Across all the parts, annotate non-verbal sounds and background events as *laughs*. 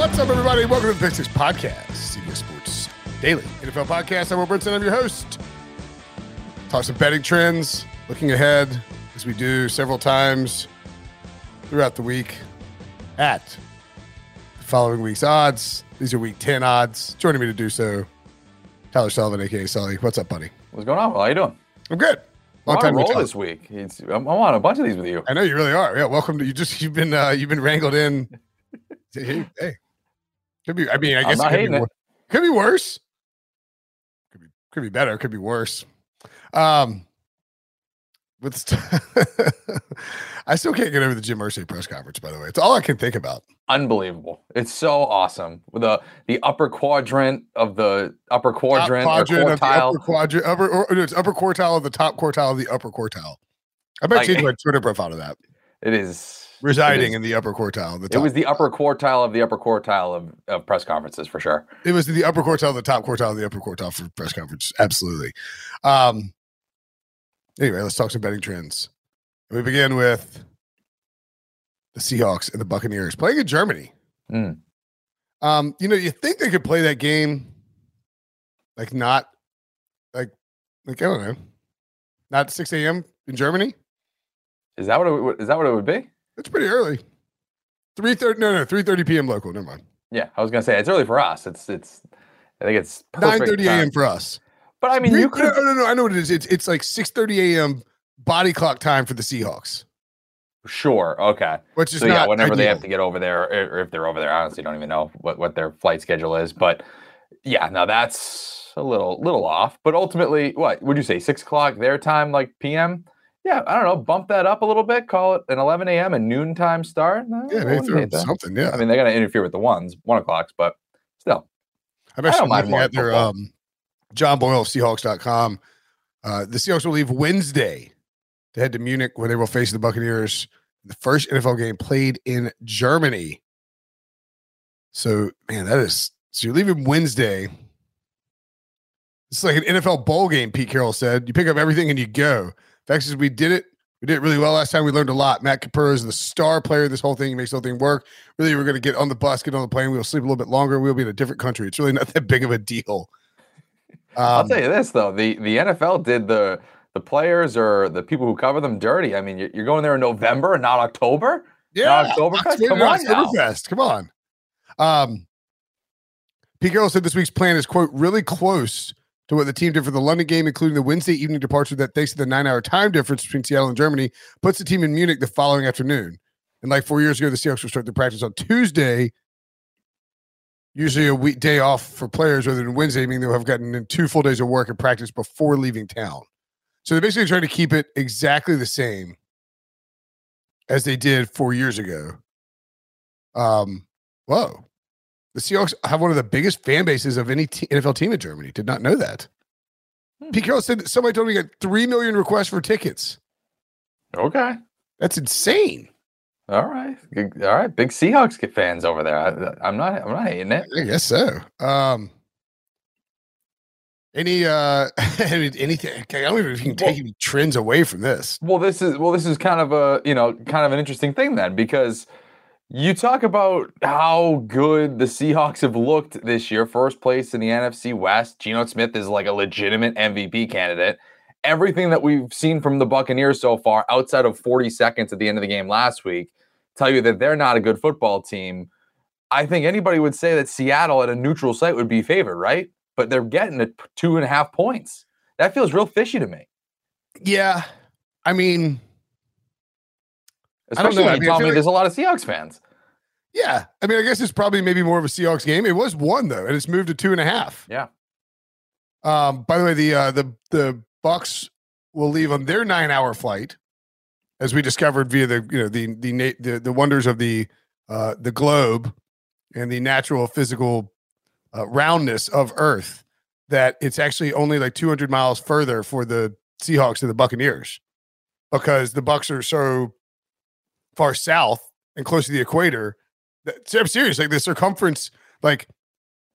What's up, everybody? Welcome to the Pick Six Podcast, CBS Sports Daily NFL Podcast. I'm Will Brinson. I'm your host. Talk some betting trends, looking ahead as we do several times throughout the week at the following week's odds. These are week 10 odds. Joining me to do so, Tyler Sullivan, aka Sully. What's up, buddy? What's going on? How are you doing? I'm good. Long Long time roll this week. It's, I'm, I'm on a bunch of these with you. I know you really are. Yeah, welcome to you. Just you've been uh, you've been wrangled in. *laughs* Hey, hey, could be. I mean, I guess it could, be, it. could be worse. Could be could be better. Could be worse. Um, with *laughs* st- I still can't get over the Jim Irsay press conference. By the way, it's all I can think about. Unbelievable. It's so awesome. With the the upper quadrant of the upper quadrant, top quadrant or of the upper quadrant, upper or, no, it's upper quartile of the top quartile of the upper quartile. I might Like- change my Twitter profile to that. It is Residing in the upper quartile. The It was the upper quartile of the upper quartile of, of press conferences for sure. it was the upper quartile, the top quartile, the upper quartile for press conference. Absolutely. Um, anyway, let's talk some betting trends. We begin with the Seahawks and the Buccaneers playing in Germany. Mm. Um, you know, you think they could play that game like not like like I don't know, not 6 a.m. in Germany. Is that what it, is that what it would be? That's pretty early. 3:30 no no 3:30 p.m. local. Never mind. Yeah, I was gonna say it's early for us. It's it's I think it's perfect 9:30 a.m. for us. But I mean, you could no, no, no, I know what it is. It's it's like 6:30 a.m. body clock time for the Seahawks, sure okay. which is so not yeah, whenever they have to get over there, or or if they're over there, I honestly don't even know what, what their flight schedule is. But yeah, now that's a little little off. But ultimately, what would you say? Six o'clock their time, like PM? Yeah, I don't know. Bump that up a little bit. Call it an 11 a.m. and noontime start. No, Yeah, they throw something. Yeah, I mean, they're gonna interfere with the ones, one o'clocks, but still. I'm actually looking at their um, John Boyle of Seahawks.com. Uh, the Seahawks will leave Wednesday to head to Munich, where they will face the Buccaneers. The first NFL game played in Germany. So, man, that is so you're leaving Wednesday. It's like an NFL bowl game, Pete Carroll said. You pick up everything and you go. Fact is, we did it. We did it really well last time. We learned a lot. Matt Capura is the star player of this whole thing. He makes the whole thing work. Really, we're going to get on the bus, get on the plane. We'll sleep a little bit longer. We'll be in a different country. It's really *laughs* not that big of a deal. I'll Um, tell you this though, the the NFL did the the players or the people who cover them dirty. I mean, you're, you're going there in November and not October. Yeah? Oxford- Come on now. Come on. Um, Pete Carroll said this week's plan is quote really close to what the team did for the London game, including the Wednesday evening departure that, thanks to the nine-hour time difference between Seattle and Germany, puts the team in Munich the following afternoon. And like four years ago, the Seahawks will start their practice on Tuesday. Usually a week day off for players rather than Wednesday, meaning they'll have gotten in two full days of work and practice before leaving town. So they're basically trying to keep it exactly the same as they did four years ago. Um, whoa. The Seahawks have one of the biggest fan bases of any t- NFL team in Germany. Did not know that. Hmm. Pete Carroll said somebody told me he got three million requests for tickets. Okay, that's insane. All right, all right, big Seahawks fans over there. I, am not, I'm not hating it. I guess so. Um, any uh *laughs* anything okay, I don't even if you can take well, any trends away from this. Well, this is well, this is kind of a you know kind of an interesting thing then because you talk about how good the Seahawks have looked this year, first place in the NFC West. Geno Smith is like a legitimate MVP candidate. Everything that we've seen from the Buccaneers so far, outside of 40 seconds at the end of the game last week, tell you that they're not a good football team. I think anybody would say that Seattle at a neutral site would be favored, right? But they're getting at two and a half points. That feels real fishy to me. Yeah. I mean, especially when you tell me like, there's a lot of Seahawks fans. Yeah. I mean, I guess it's probably maybe more of a Seahawks game. It was one though, and it's moved to two and a half. Yeah. Um, by the way, the uh the the Bucks will leave on their nine hour flight as we discovered via the you know the the the, the wonders of the uh, the globe and the natural physical uh, roundness of Earth, that it's actually only like 200 miles further for the Seahawks and the Buccaneers because the Bucks are so far south and close to the equator. That, I'm serious. Like the circumference, like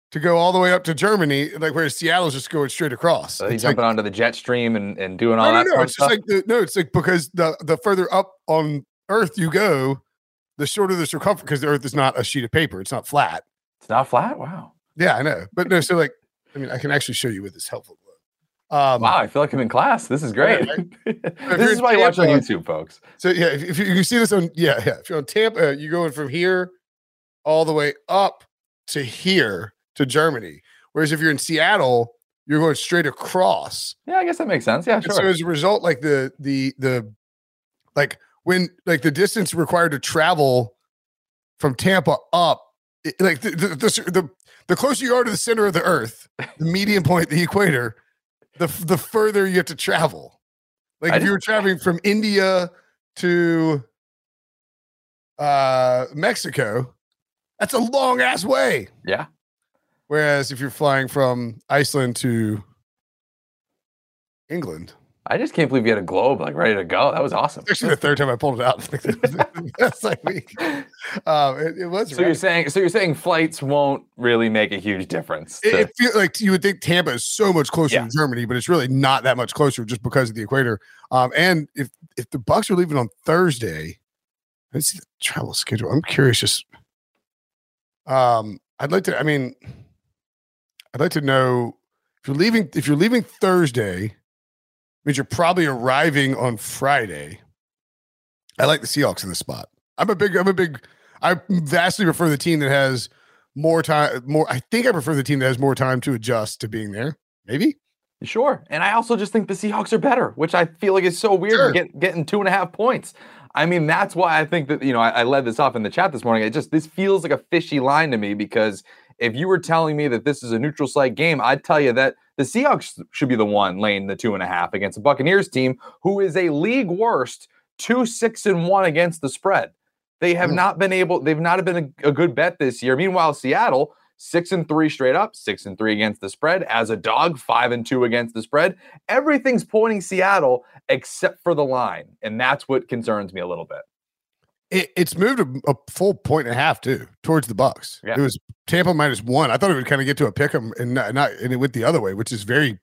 to go all the way up to Germany, like where Seattle's just going straight across. So he's jumping like, onto the jet stream and, and doing all no, that. No, no, it's just like the, no, it's like because the the further up on Earth you go, the shorter the circumference because the Earth is not a sheet of paper; it's not flat. It's not flat. Wow. Yeah, I know, but no. So like, I mean, I can actually show you with this helpful. Um, wow, I feel like I'm in class. This is great. *laughs* this is why you watch on YouTube, folks. So yeah, if, if you, you, see this on yeah yeah, if you're on Tampa, uh, you're going from here all the way up to here to Germany. Whereas if you're in Seattle, you're going straight across. Yeah, I guess that makes sense. Yeah, sure. And so as a result, like the the the like when like the distance required to travel from Tampa up, it, like the the, the the the closer you are to the center of the Earth, the median point, the equator, the the further you have to travel. Like I if you were traveling from India to uh Mexico, that's a long ass way. Yeah. Whereas if you're flying from Iceland to England, I just can't believe you had a globe like ready to go. That was awesome. Actually, the third time I pulled it out. *laughs* *laughs* That's like week. Um, it, it, was. So you're saying, so you're saying flights won't really make a huge difference. To... It, it feels like you would think Tampa is so much closer yeah. to Germany, but it's really not that much closer just because of the equator. Um, and if if the Bucks are leaving on Thursday, let's see the travel schedule. I'm curious. Just, um, I'd like to. I mean, I'd like to know if you're leaving. If you're leaving Thursday means you're probably arriving on Friday. I like the Seahawks in this spot. I'm a big, I'm a big, I vastly prefer the team that has more time, more, I think I prefer the team that has more time to adjust to being there. Maybe. Sure. And I also just think the Seahawks are better, which I feel like is so weird sure. get, getting two and a half points. I mean, that's why I think that, you know, I, I led this off in the chat this morning. It just, this feels like a fishy line to me because if you were telling me that this is a neutral site game, I'd tell you that the Seahawks should be the one laying the two and a half against a Buccaneers team who is a league worst two six and one against the spread. They have mm. not been able. They've not been a, a good bet this year. Meanwhile, Seattle six and three straight up, six and three against the spread. As a dog, five and two against the spread. Everything's pointing Seattle except for the line, and that's what concerns me a little bit. It, it's moved a, a, full point and a half too towards the Bucks. Yeah. It was Tampa minus one. I thought it would kind of get to a pick 'em and not, not, and it went the other way, which is very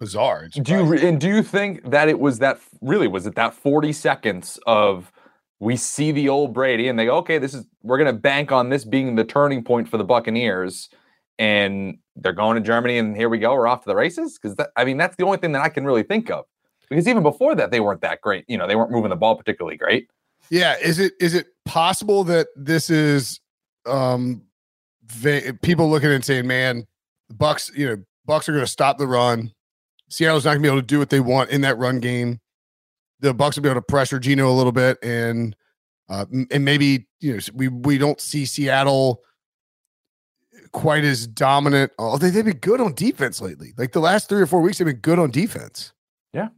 bizarre. Do you and do you think that it was that really was it that forty seconds of we see the old Brady and they go okay this is we're gonna bank on this being the turning point for the Buccaneers and they're going to Germany and here we go we're off to the races because I mean that's the only thing that I can really think of because even before that they weren't that great you know they weren't moving the ball particularly great. Yeah, is it is it possible that this is um va- people looking and saying, "Man, the Bucks, you know, Bucks are going to stop the run. Seattle's not going to be able to do what they want in that run game. The Bucks will be able to pressure Geno a little bit, and uh, and maybe you know we we don't see Seattle quite as dominant. Oh, they they've been good on defense lately. Like the last three or four weeks, they've been good on defense. Yeah.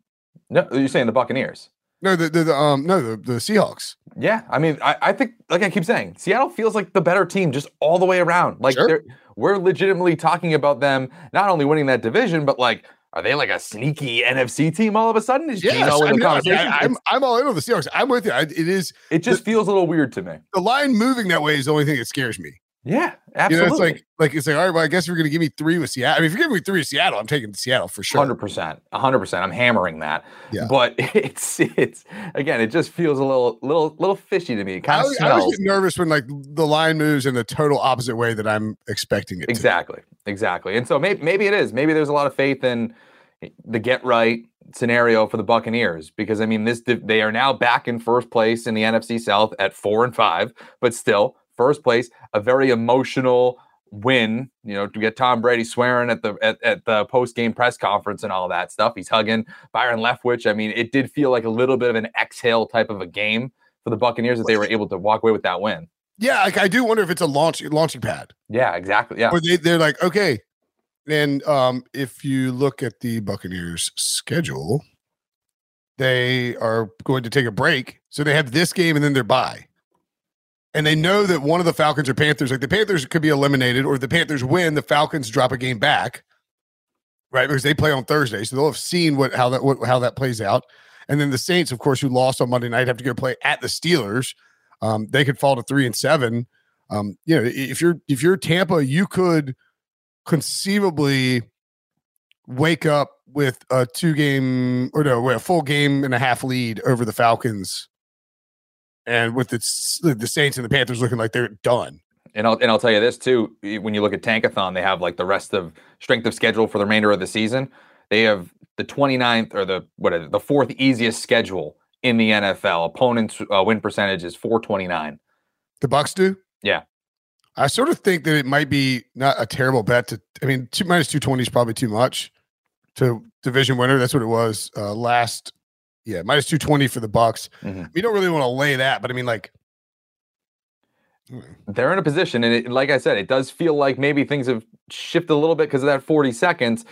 No, you're saying the Buccaneers. No, the, the, the um no the, the Seahawks. Yeah, I mean, I, I think like I keep saying, Seattle feels like the better team just all the way around. Like Sure. they're we're legitimately talking about them not only winning that division, but like, are they like a sneaky NFC team all of a sudden? Is Yes, Geno in the I mean, conversation? I, am I'm all in on the Seahawks. I'm with you. I, it is it just feels a little weird to me. the line moving that way is the only thing that scares me. Yeah, You know, absolutely. it's like like it's like all right. Well, I guess if you're going to give me three with Seattle. I mean, if you're giving me three with Seattle, I'm taking Seattle for sure. Hundred percent, hundred percent. I'm hammering that. Yeah. But *laughs* it's it's again, it just feels a little little little fishy to me. It I, kind of was- I always smells. nervous when like the line moves in the total opposite way that I'm expecting it. to. Exactly, exactly. And so maybe maybe it is. Maybe there's a lot of faith in the get right scenario for the Buccaneers because I mean this they are now back in first place in the NFC South at four and five, but still first place. A very emotional win. You know, to get Tom Brady swearing at the at, at the post game press conference and all that stuff. He's hugging Byron Leftwich. I mean, it did feel like a little bit of an exhale type of a game for the Buccaneers that they were able to walk away with that win. Yeah, like I do wonder if it's a launch launching pad Yeah, exactly. Yeah. where they they're like okay, and um if you look at the Buccaneers schedule, they are going to take a break, so they have this game and then their bye. And they know that one of the Falcons or Panthers, like the Panthers could be eliminated, or the Panthers win, the Falcons drop a game back, right? Because they play on Thursday, so they'll have seen what how that what, how that plays out. And then the Saints, of course, who lost on Monday night, have to go play at the Steelers. Um, they could fall to three and seven. Um, you know, if you're if you're Tampa, you could conceivably wake up with a two game or no, a full game and a half lead over the Falcons, and with the the Saints and the Panthers looking like they're done. And I'll and I'll tell you this too. When you look at Tankathon, they have like the rest of strength of schedule for the remainder of the season. They have the 29th or the what is it, the fourth easiest schedule in the NFL. Opponents' uh, win percentage is 429. The Bucks do. Yeah. I sort of think that it might be not a terrible bet to. I mean, two minus two twenty is probably too much to division winner. That's what it was uh, last. Yeah, minus two twenty for the Bucks. Mhm. We don't really want to lay that, but I mean, like, hmm, They're in a position, and it, like I said, it does feel like maybe things have shifted a little bit because of that 40 seconds.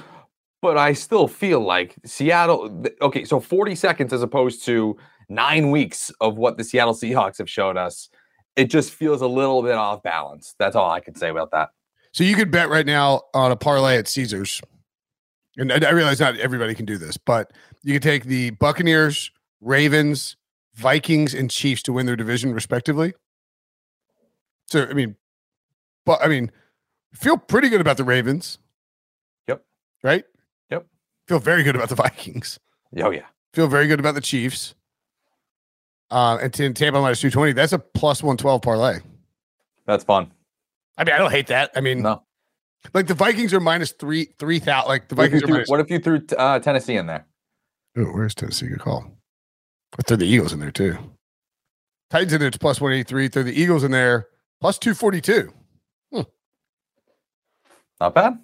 But I still feel like Seattle. Okay, so 40 seconds as opposed to nine weeks of what the Seattle Seahawks have showed us. It just feels a little bit off balance. That's all I can say about that. so you could bet right now on a parlay at Caesars, and I I realize not everybody can do this, but you can take the Buccaneers, Ravens, Vikings, and Chiefs to win their division respectively. So I mean, but I mean, feel pretty good about the Ravens. Yep. Right. Yep. Feel very good about the Vikings. Oh yeah. Feel very good about the Chiefs. Uh, and ten Tampa minus two twenty. That's a plus one twelve parlay. That's fun. I mean, I don't hate that. I mean, No. Like the Vikings are minus three three thousand. Like the What if, Vikings you are threw, minus. what if you threw uh, Tennessee in there? Oh, where's Tennessee? Good call. I throw the Eagles in there too. Titans in there, it's plus one eighty three. Throw the Eagles in there, plus two forty two. Not bad.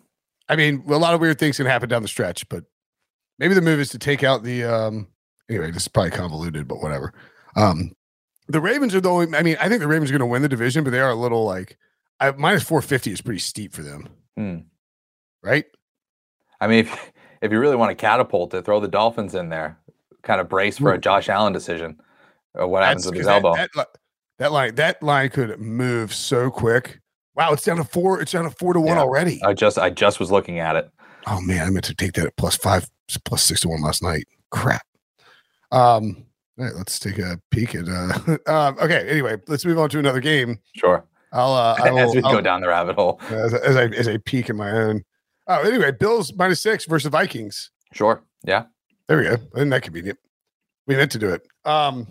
I mean, a lot of weird things can happen down the stretch, but maybe the move is to take out the. um Anyway, this is probably convoluted, but whatever. Um The Ravens are the only. I mean, I think the Ravens are going to win the division, but they are a little like I, minus four fifty is pretty steep for them, Hmm. right? I mean, if if you really want to catapult it, throw the Dolphins in there. Kind of brace for a Josh Allen decision. Or what happens That's- with his that- elbow? That, li- that line, that line could move so quick. Wow, it's down to four. It's down to four to one Yeah. already. I just I just was looking at it. Oh man, I meant to take that at plus five, plus six to one last night. Crap. Um, all right, let's take a peek at. uh *laughs* um, Okay, anyway, let's move on to another game. Sure. I'll. Uh, I *laughs* As we will, go down the rabbit hole. as, as I as I peek in my own. Oh, anyway, Bills minus six versus Vikings. Sure. Yeah. There we go. Isn't that convenient? We meant to do it. Um,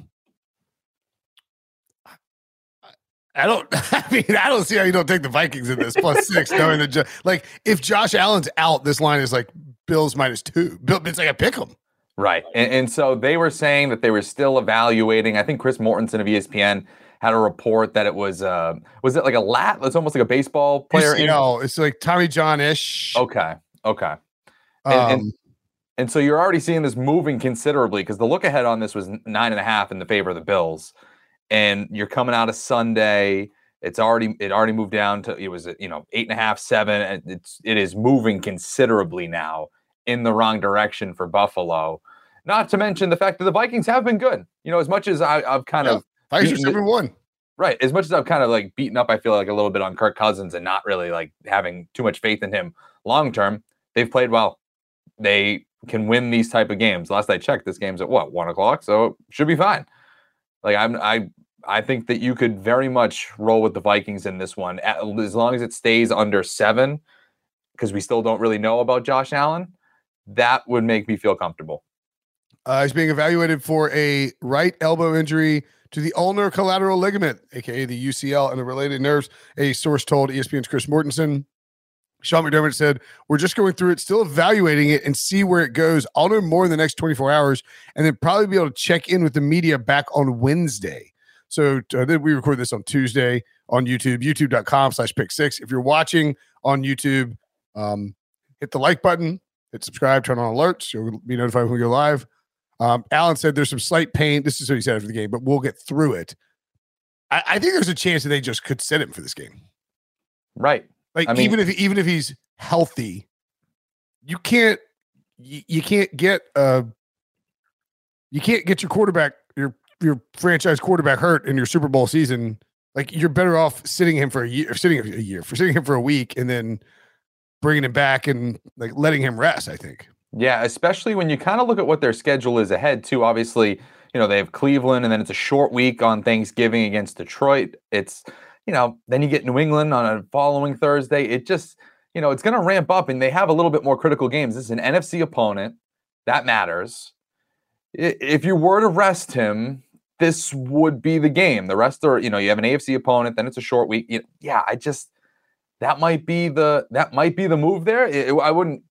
I don't. *laughs* I mean, I don't see how you don't take the Vikings in this plus six, *laughs* knowing that like if Josh Allen's out, this line is like Bills minus two. Bill, it's like a pick 'em. Right. And, and so they were saying that they were still evaluating. I think Chris Mortensen of ESPN had a report that it was uh was it like a lat? It's almost like a baseball player. in- UCL, it's like Tommy John ish. Okay. Okay. and- and- um, And so you're already seeing this moving considerably because the look ahead on this was nine and a half in the favor of the Bills, and you're coming out of Sunday. It's already it already moved down to it was you know eight and a half, seven, and it's it is moving considerably now in the wrong direction for Buffalo. Not to mention the fact that the Vikings have been good. You know, as much as I, have kind Yeah. of Beaten are seven one. right, as much as I've kind of like beaten up, I feel like a little bit on Kirk Cousins and not really like having too much faith in him long term. They've played well. They can win these type of games. Last I checked, this game's at what one o'clock, so it should be fine. Like I'm, I, I think that you could very much roll with the Vikings in this one at, as long as it stays under seven, because we still don't really know about Josh Allen. That would make me feel comfortable. Uh, he's being evaluated for a right elbow injury to the ulnar collateral ligament, aka the UCL, and the related nerves. A source told ESPN's Chris Mortensen. Sean McDermott said, We're just going through it, still evaluating it and see where it goes. I'll know more in the next 24 hours and then probably be able to check in with the media back on Wednesday. So uh, we record this on Tuesday on YouTube, youtube.com slash pick six. If you're watching on YouTube, um, hit the like button, hit subscribe, turn on alerts. You'll be notified when we go live. Um, Allen said there's some slight pain. This is what he said after the game, but we'll get through it. I, I think there's a chance that they just could set him for this game. Right. Like I mean- even if even if he's healthy, you can't you, you can't get uh you can't get your quarterback your your franchise quarterback hurt in your Super Bowl season. Like you're better off sitting him for a year, sitting a year, for sitting him for a week, and then bringing him back and like letting him rest. I think. Yeah, especially when you kind of look at what their schedule is ahead, too. Obviously, you know, they have Cleveland and then it's a short week on Thanksgiving against Detroit. It's, you know, then you get New England on a following Thursday. It just, you know, it's going to ramp up and they have a little bit more critical games. This is an NFC opponent. That matters. If you were to rest him, this would be the game. The rest are, you know, you have an AFC opponent, then it's a short week. Yeah, I just, that might be the that might be the move there. It- I wouldn't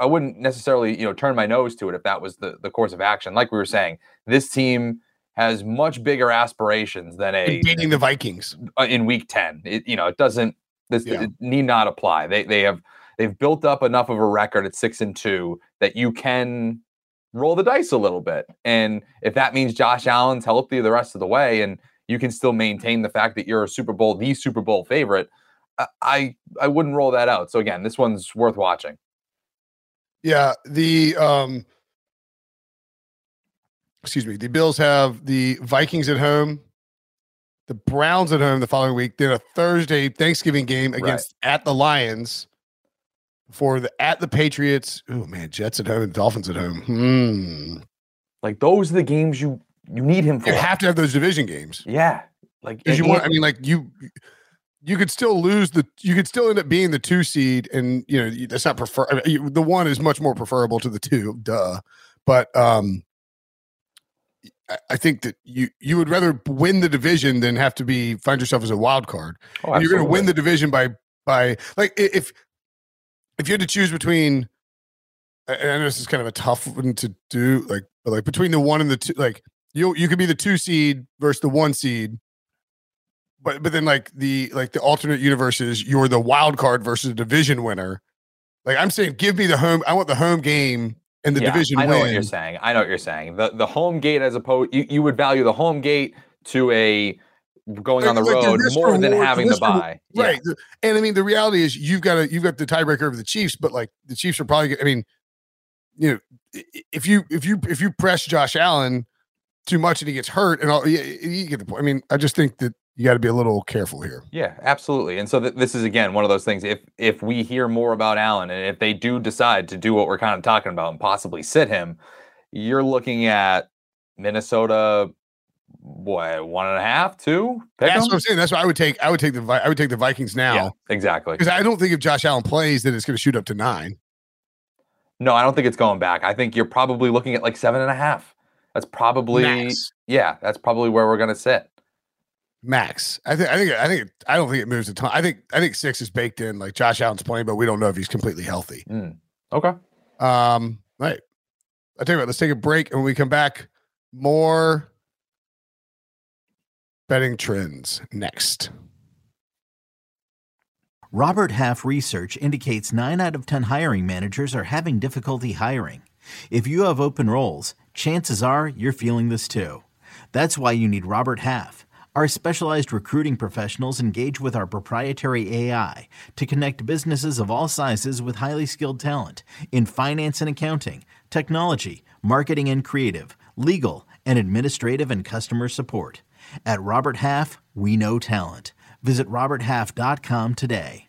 I wouldn't necessarily, you know, turn my nose to it if that was the, the course of action. Like we were saying, this team has much bigger aspirations than a beating the Vikings. uh, in week 10. It, you know, it doesn't this Yeah. it need not apply. They they have they've built up enough of a record at 6 and 2 that you can roll the dice a little bit. And if that means Josh Allen's healthy the rest of the way and you can still maintain the fact that you're a Super Bowl the Super Bowl favorite, I, I wouldn't roll that out. So again, this one's worth watching. Yeah, the um excuse me, the Bills have the Vikings at home, the Browns at home the following week, then a Thursday Thanksgiving game Right. against at the Lions for the at the Patriots. Oh man, Jets at home Dolphins at home. Hmm. Like those are the games you you need him for. You have to have those division games. yeah, like you want I mean like you you could still lose the you could still end up being the two seed and you know that's not prefer I mean, you- the one is much more preferable to the two duh but um I- I think that you you would rather win the division than have to be find yourself as a wild card. oh, And you're going to win the division by by like if if you had to choose between and I know this is kind of a tough one to do like but like between the one and the two like you you could be the two seed versus the one seed but but then like the like the alternate universe is you're the wild card versus a division winner like i'm saying give me the home i want the home game and the Yeah, division I know win what you're saying. I know what you're saying. The the home gate as opposed you, you would value the home gate to a going on the Like- the road risk more than having the bye. Yeah. right The- and i mean the reality is you've got a you've got the tiebreaker over the chiefs but like the chiefs are probably i mean you know if you if you if you press josh allen too much and he gets hurt and all you, you get the point i mean i just think that you got to be a little careful here Yeah, absolutely. And so th- this is again one of those things. If if we hear more about Allen and if they do decide to do what we're kind of talking about and possibly sit him, you're looking at Minnesota, what one and a half, two? Pick that's 'em? what i'm saying that's why i would take i would take the i would take the vikings Yeah, now exactly. because i don't think if josh allen plays that it's going to shoot up to nine No, I don't think it's going back. I think you're probably looking at like seven and a half. That's probably max yeah, that's probably where we're gonna sit. Max i think i think i think i don't think it moves a ton i think i think six is baked in like josh allen's playing but we don't know if he's completely healthy Mm. Okay. Um, right. I tell you what, let's take a break and when we come back, more betting trends next. Robert Half research indicates 9 out of 10 hiring managers are having difficulty hiring. If you have open roles, chances are you're feeling this too. That's why you need Robert Half. Our specialized recruiting professionals engage with our proprietary AI to connect businesses of all sizes with highly skilled talent in finance and accounting, technology, marketing and creative, legal, and administrative and customer support. At Robert Half, we know talent. Visit RobertHalf.com today.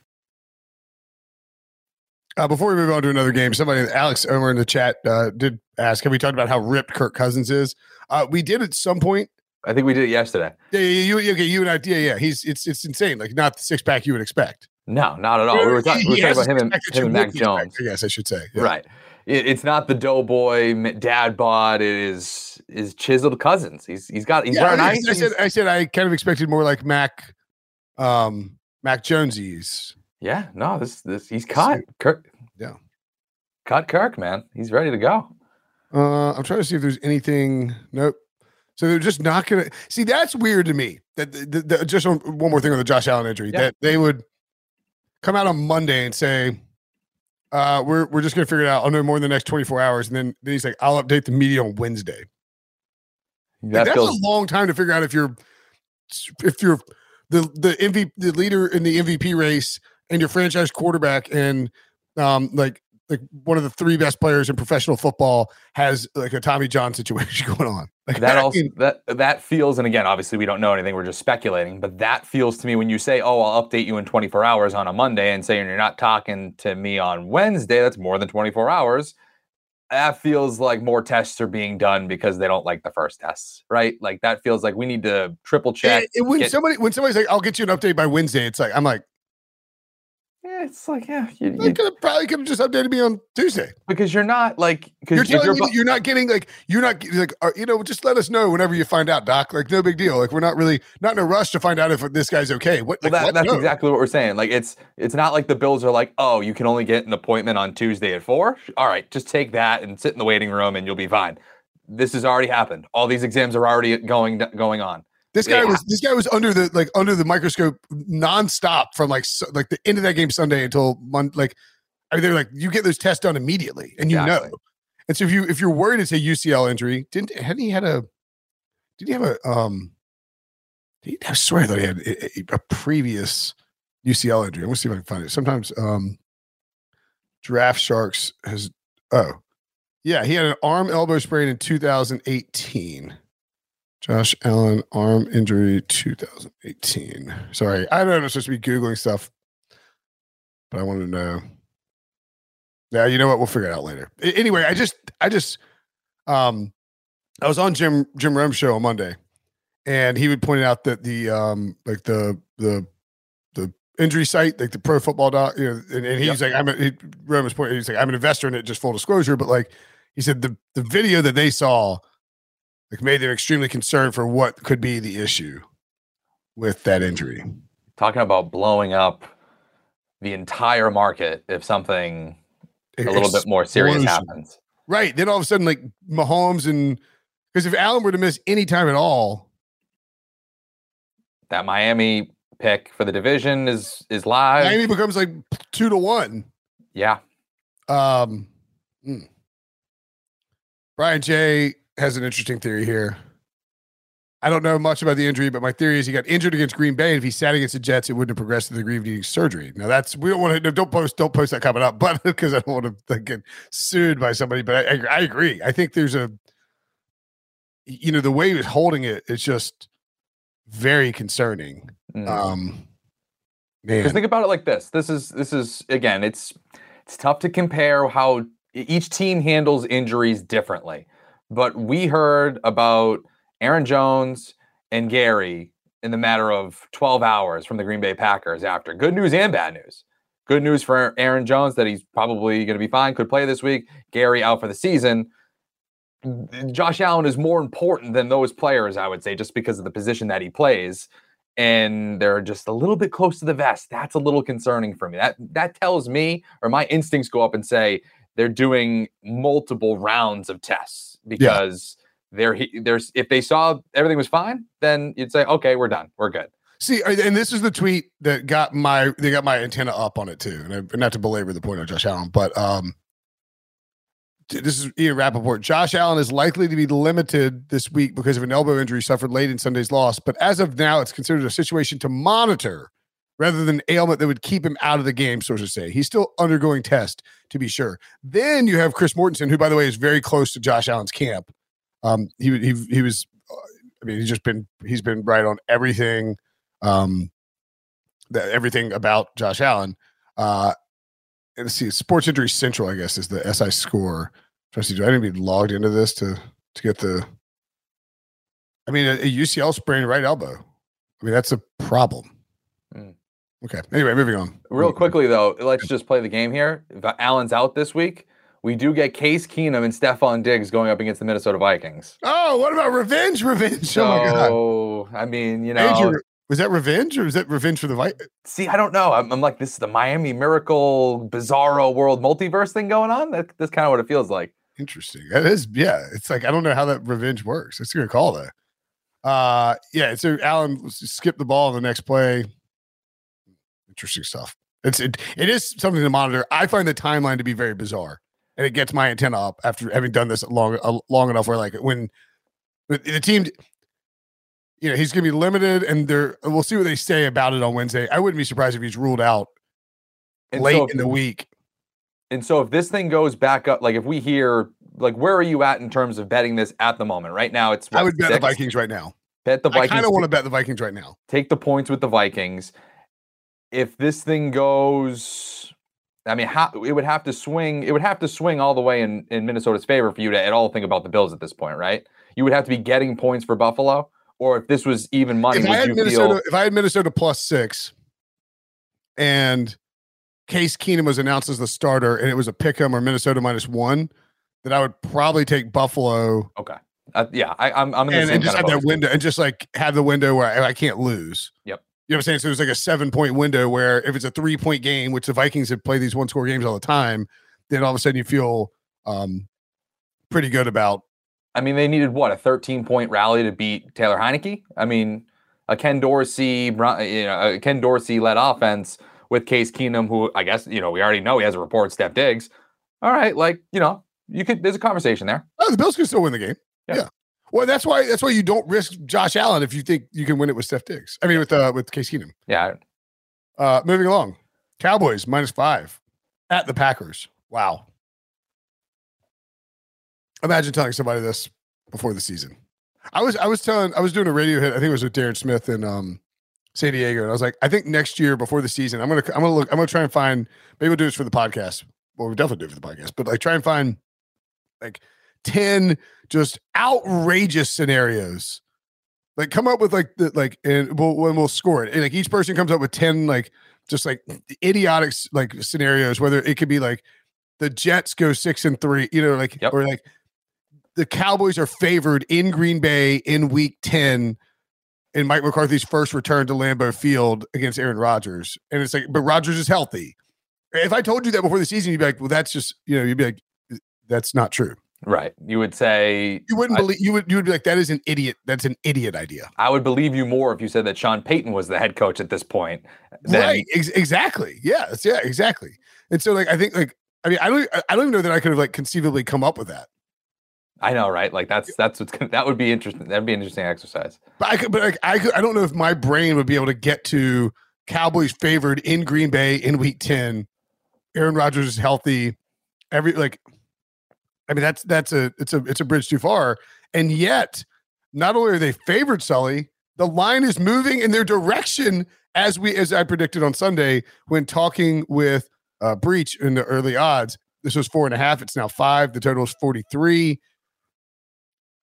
Uh, before we move on to another game, somebody, Alex Omer in the chat, uh, did ask, have we talked about how ripped Kirk Cousins is? Uh, we did at some point. I think we did it yesterday. Yeah, yeah, you, okay, you and I, yeah, yeah. He's it's it's insane. Like not the six pack you would expect. No, not at all. We were, talk- we were talking about him and, him and Mac Jones. I guess I should say. Yeah. Right. It, it's not the doughboy dad bod. It is is chiseled cousins. He's he's got he's Yeah, I, ice. I said I said I kind of expected more like Mac, um, Mac Jonesies. yeah, no, this this he's cut. Kirk. Yeah. Cut Kirk, man. He's ready to go. Uh, I'm trying to see if there's anything. Nope. So they're just not going to see. That's weird to me. That the, the, the- just on, one more thing on the Josh Allen injury. Yeah. That they would come out on Monday and say, uh, "We're we're just going to figure it out. I'll know more in the next 24 hours." And then, then he's like, "I'll update the media on Wednesday." Like, that's feels a long time to figure out if you're if you're the the MVP the leader in the MVP race and your franchise quarterback and um like like one of the three best players in professional football has like a Tommy John situation *laughs* going on. Like that I also mean, that that feels and again obviously we don't know anything we're just speculating but that feels to me when you say oh i'll update you in 24 hours on a monday and saying you're not talking to me on wednesday that's more than 24 hours that feels like more tests are being done because they don't like the first tests right like that feels like we need to triple check it- it- when get- somebody when somebody's like, "I'll get you an update by Wednesday," it's like I'm like, yeah, it's like yeah you, I you- could have probably could have just updated me on Tuesday. because you're not like You're telling me that you're not getting like you're not like uh, you know just let us know whenever you find out, Doc. Like no big deal. Like we're not really not in a rush to find out if this guy's okay. What? Well, like, that, that's exactly what we're saying. Like it's it's not like the Bills are like, oh, you can only get an appointment on Tuesday at four. All right, just take that and sit in the waiting room, and you'll be fine. This has already happened. All these exams are already going going on. This guy Yeah. was this guy was under the like under the microscope nonstop from like su- like the end of that game Sunday until Mon- like I mean they're like you get those tests done immediately and you Exactly. know. And so if you if you're worried it's a UCL injury, didn't hadn't he had a did he have a um did he, I swear that he had a, a- a previous UCL injury. I'm gonna see if I can find it. Sometimes um Draft Sharks has oh yeah, he had an arm elbow sprain in 2018. Josh Allen arm injury 2018. Sorry, I don't know I'm supposed to be googling stuff, but I wanted to know. Yeah, you know what? We'll figure it out later. Anyway, I just, I just, um, I was on Jim Jim Rome show on Monday, and he would point out that the um, like the the the injury site, like the Pro Football Doc, you know, and, and he's like, I'm a, he, Rome was pointing, he's like, I'm an investor in it, just full disclosure, but like he said, the the video that they saw like made them extremely concerned for what could be the issue with that injury. Talking about blowing up the entire market if something a little bit more serious happens. Right. Then all of a sudden, like Mahomes and because if Allen were to miss any time at all, That Miami pick for the division is is live. Miami becomes like two to one. Yeah, Um, hmm. Brian J has an interesting theory here. I don't know much about the injury, but my theory is he got injured against Green Bay. And if he sat against the Jets, it wouldn't have progressed to the degree of needing surgery. Now that's we don't want to don't post don't post that coming up, *laughs* but because I don't want to get sued by somebody. But I, I, I agree. I think there's a you know the way he was holding it is just very concerning. Mm. Um, Because think about it like this. This is this is again, it's it's tough to compare how each team handles injuries differently. But we heard about Aaron Jones and Gary in the matter of 12 hours from the Green Bay Packers after. Good news and bad news. Good news for Aaron Jones that he's probably going to be fine, could play this week. Gary out for the season. Josh Allen is more important than those players, I would say, just because of the position that he plays and they're just a little bit close to the vest. That's a little concerning for me. That that tells me, or my instincts go up and say they're doing multiple rounds of tests because they're there's if they saw everything was fine, then you'd say, okay, we're done, we're good. See, and this is the tweet that got my they got my antenna up on it too. And I, not to belabor the point of Josh Allen, but um, this is Ian Rapoport. Josh Allen is likely to be limited this week because of an elbow injury suffered late in Sunday's loss. But as of now, it's considered a situation to monitor rather than ailment that would keep him out of the game, sources say. He's still undergoing test to be sure. Then you have Chris Mortensen, who, by the way, is very close to Josh Allen's camp. Um, he he he was, uh, I mean, he's just been he's been right on everything, um, that everything about Josh Allen. Uh, and let's see, Sports Injury Central, I guess, is the SI score. I need to be logged into this to to get the? I mean, a, a UCL sprained right elbow. I mean, that's a problem. Okay. Anyway, moving on. Real quickly though, let's just play the game here. If Allen's out this week, we do get Case Keenum and Stefon Diggs going up against the Minnesota Vikings. Oh, what about revenge? Revenge. oh my god. I mean, you know, Andrew, was that revenge or was that revenge for the Vikings? see, I don't know. I'm, I'm like, this is the Miami Miracle Bizarro World Multiverse thing going on. That, that's kind of what it feels like. Interesting. That is, yeah. It's like I don't know how that revenge works. It's a good call though. Uh, yeah. So Allen skipped the ball on the next play. Interesting stuff. It's it, it is something to monitor. I find the timeline to be very bizarre, and it gets my antenna up after having done this long uh, long enough. Where like when the the team, you know, he's going to be limited, and they're we'll see what they say about it on Wednesday. I wouldn't be surprised if he's ruled out And late so, in the week. and so if this thing goes back up, like if we hear, like, where are you at in terms of betting this at the moment? Right now, it's I would bet six? the Vikings right now. Bet the Vikings. I kind of want to bet the Vikings right now. take the points with the Vikings. If this thing goes, I mean, how, it would have to swing. It would have to swing all the way in, in Minnesota's favor for you to at all think about the Bills at this point, right? You would have to be getting points for Buffalo, or if this was even money, if I had you Minnesota, feel? if I had Minnesota plus six, and Case Keenum was announced as the starter, and it was a pick 'em or Minnesota minus one, then I would probably take Buffalo Okay, uh, yeah, I, I'm I'm in the and, same and just have that window and just like have the window where I, I can't lose. Yep. You know what I'm saying? So there's like a seven point window where if it's a three point game, which the Vikings have played these one score games all the time, then all of a sudden you feel um pretty good about I mean, they needed what a 13 point rally to beat Taylor Heinicke. I mean, a Ken Dorsey, you know, a Ken Dorsey led offense with Case Keenum, who I guess you know we already know he has a report. Steph Diggs. All right, like you know, you could. There's a conversation there. Oh, the Bills could still win the game. Yeah. Yeah. Well, that's why that's why you don't risk Josh Allen if you think you can win it with Steph Diggs. I mean, with uh, with Case Keenum. Yeah, Uh, moving along, Cowboys minus five at the Packers. Wow. Imagine telling somebody this before the season. I was I was telling I was doing a radio hit. I think it was with Darren Smith in um, San Diego, and I was like, I think next year before the season, I'm gonna I'm gonna look I'm gonna try and find maybe we'll do this for the podcast. Well, we definitely do it for the podcast, but like try and find like ten just outrageous scenarios. Like come up with like the like and we'll when we'll score it. And like each person comes up with ten like just like idiotic like scenarios. Whether it could be like the Jets go six and three, you know, like Yep. or like the Cowboys are favored in Green Bay in Week ten in Mike McCarthy's first return to Lambeau Field against Aaron Rodgers, and it's like, but Rodgers is healthy. If I told you that before the season, you'd be like, well, that's just you know, you'd be like, that's not true. Right. You would say You wouldn't I- believe you would you would be like, that is an idiot. That's an idiot idea. I would believe you more if you said that Sean Payton was the head coach at this point. Than, right ex- exactly yes yeah exactly and so like i think like i mean i don't I- don't even know that i could have like conceivably come up with that I know, right? Like that's that's what's gonna, that would be interesting. That'd be an interesting exercise. but i could but like i could i don't know if my brain would be able to get to cowboys favored in green bay in week 10 aaron Rodgers is healthy every like i mean that's that's a it's a it's a bridge too far. And yet not only are they favored sully the line is moving in their direction as we as i predicted on sunday when talking with uh Breech in the early odds. This was four and a half. It's now five. The total is 43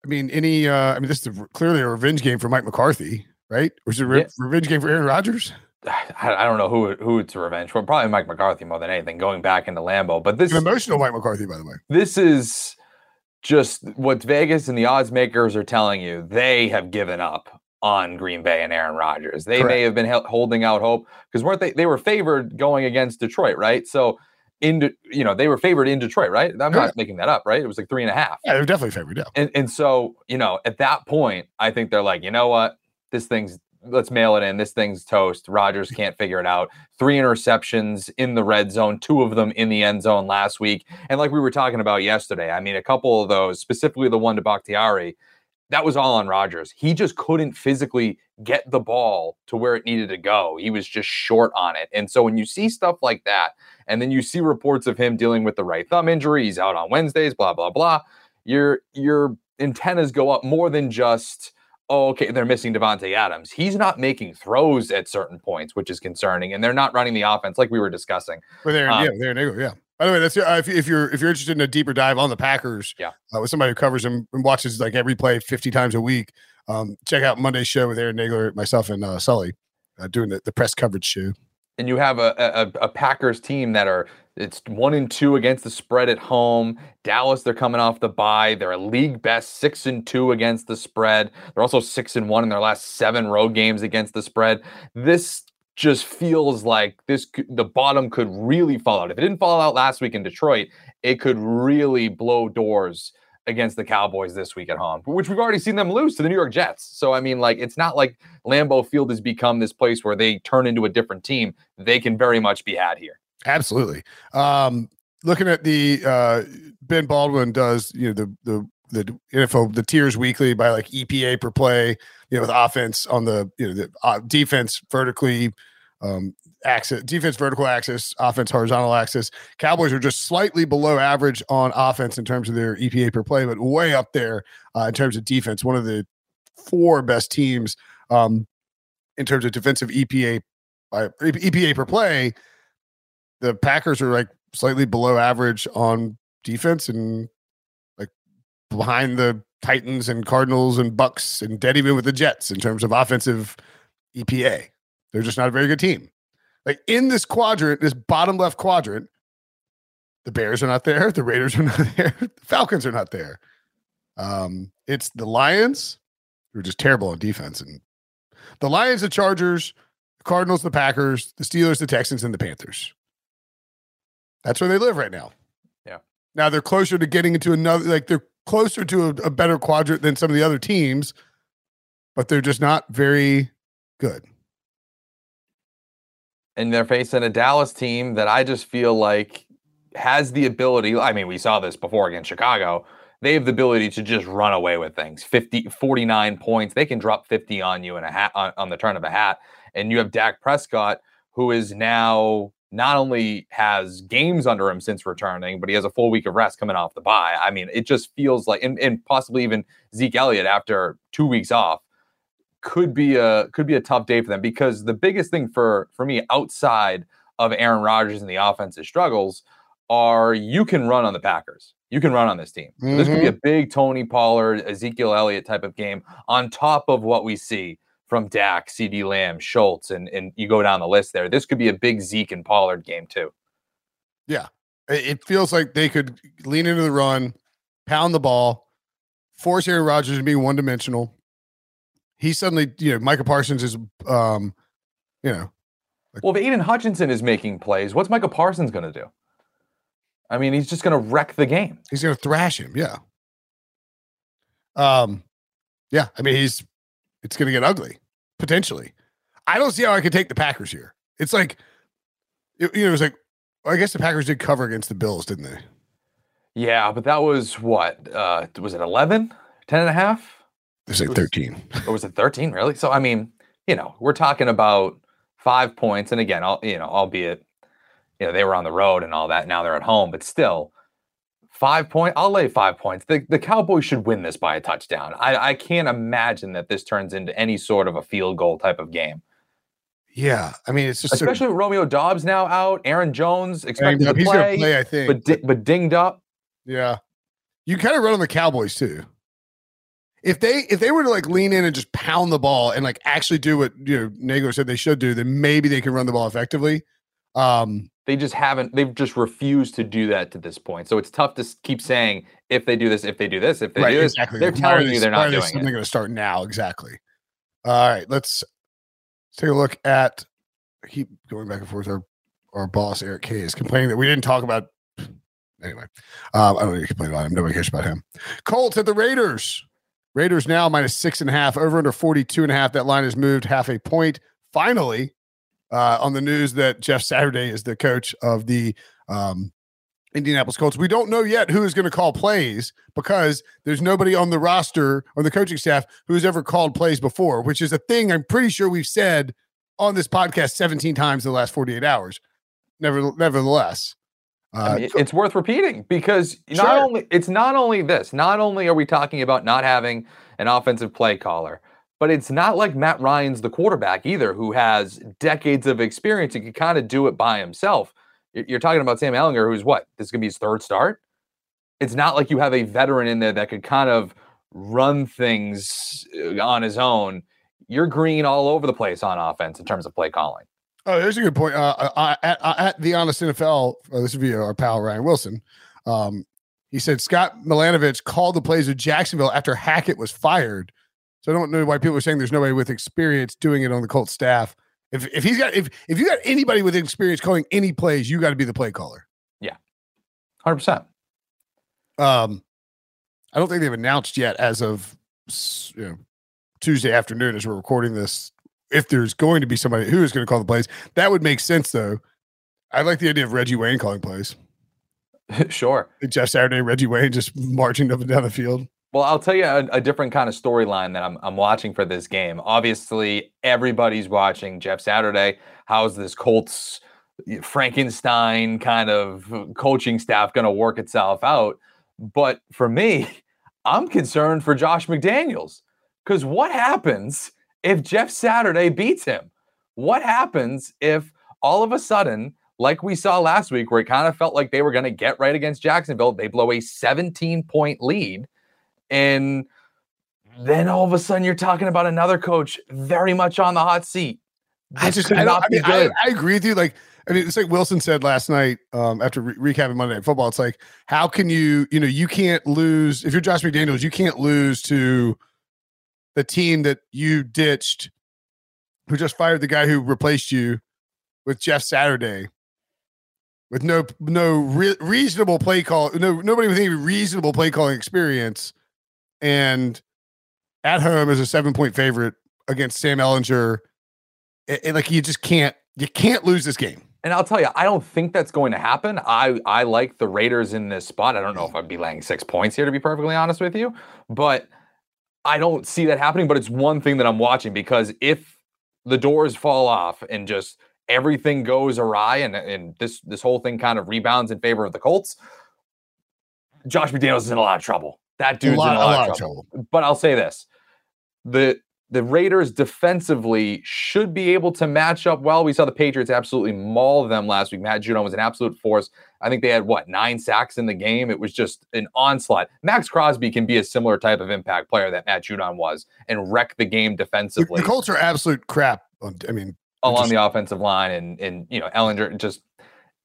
i mean any uh i mean this is clearly a revenge game for mike mccarthy right? Or is it re- Yeah. revenge game for aaron Rodgers? *sighs* I, don't know who who it's revenge for. Probably Mike McCarthy more than anything. Going back into Lambeau, but this an emotional mike mccarthy by the way this is just what Vegas and the odds makers are telling you. They have given up on Green Bay and Aaron Rodgers. They may have been holding out hope because weren't they? They were favored going against Detroit, right? So in De- you know they were favored in Detroit, right? I'm not making that up, right? It was like three and a half. yeah they're definitely favored yeah And and so, you know, at that point, I think they're like, you know what? This thing's let's mail it in. This thing's toast. Rodgers can't figure it out. Three interceptions in the red zone, two of them in the end zone last week. And like we were talking about yesterday, I mean, a couple of those, specifically the one to Bakhtiari, that was all on Rodgers. He just couldn't physically get the ball to where it needed to go. He was just short on it. And so when you see stuff like that, and then you see reports of him dealing with the right thumb injury, he's out on Wednesdays, blah, blah, blah, your your antennas go up more than just oh, okay, they're missing Davante Adams. He's not making throws at certain points, which is concerning, and they're not running the offense like we were discussing. But they're um, yeah, they're Nagel, yeah. By the way, that's uh, if, if, you're if you're interested in a deeper dive on the Packers, yeah, uh, with somebody who covers them and watches like every play 50 times a week, um, check out Monday's show with Aaron Nagler, myself, and uh, Sully uh, doing the, the press coverage show. And you have a, a, a Packers team that are it's one and two against the spread at home. Dallas, they're coming off the bye. They're a league best six and two against the spread. They're also six and one in their last seven road games against the spread. This just feels like this the bottom could really fall out. If it didn't fall out last week in Detroit, it could really blow doors against the Cowboys this week at home, which we've already seen them lose to the New York Jets. So I mean, like it's not like Lambeau Field has become this place where they turn into a different team. They can very much be had here. Absolutely. Um, looking at the uh, Ben Baldwin does you know the the the info the tiers weekly by like EPA per play. You know, with offense on the you know the uh, defense vertically um, axis, defense vertical axis, offense horizontal axis. Cowboys are just slightly below average on offense in terms of their EPA per play, but way up there uh, in terms of defense. One of the four best teams um, in terms of defensive EPA by EPA per play the Packers are like slightly below average on defense and like behind the Titans and Cardinals and Bucks and dead even with the Jets in terms of offensive EPA. They're just not a very good team. Like in this quadrant, this bottom left quadrant, the Bears are not there, *laughs* the Raiders are not there, *laughs* the Falcons are not there. Um, it's the Lions who are just terrible on defense, and the Lions, the Chargers, the Cardinals, the Packers, the Steelers, the Texans, and the Panthers. That's where they live right now. Yeah. Now they're closer to getting into another, like they're closer to a, a better quadrant than some of the other teams, but they're just not very good. And they're facing a Dallas team that I just feel like has the ability. I mean, we saw this before against Chicago. They have the ability to just run away with things. 50, 49 points. They can drop 50 on you in a hat on, on the turn of a hat. And you have Dak Prescott, who is now not only has games under him since returning, but he has a full week of rest coming off the bye. I mean, it just feels like, and, and possibly even Zeke Elliott after two weeks off could be a could be a tough day for them because the biggest thing for for me outside of Aaron Rodgers and the offensive struggles are you can run on the Packers. You can run on this team. Mm-hmm. This could be a mm-hmm. big Tony Pollard, Ezekiel Elliott type of game on top of what we see from Dak, CeeDee Lamb, Schultz, and and you go down the list there. This could be a big Zeke and Pollard game too. Yeah, it feels like they could lean into the run, pound the ball, force Aaron Rodgers to be one dimensional. He suddenly, you know, Micah Parsons is, um, you know. Like, well, if Aidan Hutchinson is making plays, what's Micah Parsons going to do? I mean, he's just going to wreck the game. He's going to thrash him. Yeah. Um, yeah. I mean, he's it's going to get ugly potentially. I don't see how I could take the Packers here. It's like, it, you know, it was like, I guess the Packers did cover against the Bills, didn't they? Yeah, but that was what? Uh, was it 11, 10 and a half? It was like 13. or was it 13, really? So, I mean, you know, we're talking about five points. And again, I'll, you know, albeit, you know, they were on the road and all that. Now they're at home, but still, Five point. I'll lay five points. The the Cowboys should win this by a touchdown. I, I can't imagine that this turns into any sort of a field goal type of game. Yeah, I mean it's just especially Romeo Doubs now out, Aaron Jones expected to play, play, I think, but di- but dinged up. Yeah, you kind of run on the Cowboys too. If they if they were to like lean in and just pound the ball and like actually do what you know Nagler said they should do, then maybe they can run the ball effectively. Um, they just haven't they've just refused to do that to this point so it's tough to keep saying if they do this if they do this if they right, do this exactly. they're telling they, you they're not doing it they're going to start now exactly all right let's, take a look at I keep going back and forth our our boss eric k is complaining that we didn't talk about anyway um, i don't need to complain about him nobody cares about him colts at the raiders Raiders now minus six and a half, over under 42 and a half. That line has moved half a point. Finally, uh, on the news that Jeff Saturday is the coach of the um, Indianapolis Colts. We don't know yet who is going to call plays because there's nobody on the roster or the coaching staff who's ever called plays before, which is a thing I'm pretty sure we've said on this podcast 17 times in the last 48 hours. Never, nevertheless, I uh, mean, it's worth repeating because not Sure. only it's not only this, not only are we talking about not having an offensive play caller, but it's not like Matt Ryan's the quarterback either, who has decades of experience and can kind of do it by himself. You're talking about Sam Ehlinger, who's what? This is gonna be his third start. It's not like you have a veteran in there that could kind of run things uh, on his own. You're green all over the place on offense in terms of play calling. Oh, there's a good point. Uh, uh, at, uh, at the Honest NFL, uh, this is via our pal Ryan Wilson. Um, he said Scott Milanovich called the plays with Jacksonville after Hackett was fired. So I don't know why people are saying there's nobody with experience doing it on the Colts staff. If if he's got if if you got anybody with experience calling any plays, you got to be the play caller. Yeah, Hundred percent. Um, I don't think they've announced yet as of you know Tuesday afternoon as we're recording this. If there's going to be somebody who is going to call the plays, that would make sense though. I like the idea of Reggie Wayne calling plays. *laughs* sure. Jeff Saturday, Reggie Wayne just marching up and down the field. Well, I'll tell you a, a different kind of storyline that I'm, I'm watching for this game. Obviously, everybody's watching Jeff Saturday. How's this Colts Frankenstein kind of uh, coaching staff going to work itself out? But for me, *laughs* I'm concerned for Josh McDaniels because what happens if Jeff Saturday beats him? What happens if all of a sudden, like we saw last week, where it kind of felt like they were going to get right against Jacksonville, they blow a 17 point lead? And then all of a sudden you're talking about another coach very much on the hot seat. I just, I, I mean, I. I agree with you. Like, I mean, it's like Wilson said last night um, after re- recapping Monday Night Football. It's like, how can you, you know, you can't lose if you're Josh McDaniels, you can't lose to the team that you ditched, who just fired the guy who replaced you with Jeff Saturday, with no no re- reasonable play call, no nobody with any reasonable play calling experience, and at home as a seven point favorite against Sam Ehlinger it, it- like you just can't you can't lose this game. And I'll tell you, I don't think that's going to happen. I I like the Raiders in this spot. I don't know if I'd be laying six points here, to be perfectly honest with you, but I don't see that happening. But it's one thing that I'm watching because if the doors fall off and just everything goes awry and, and this this whole thing kind of rebounds in favor of the Colts, Josh McDaniels is in a lot of trouble. That dude's in a lot, of trouble. But I'll say this: the the Raiders defensively should be able to match up well. We saw the Patriots absolutely maul them last week. Matt Judon was an absolute force. I think they had what nine sacks in the game. It was just an onslaught. Maxx Crosby can be a similar type of impact player that Matt Judon was and wreck the game defensively the Colts are absolute crap. I mean, along just- the offensive line and and you know Ehlinger just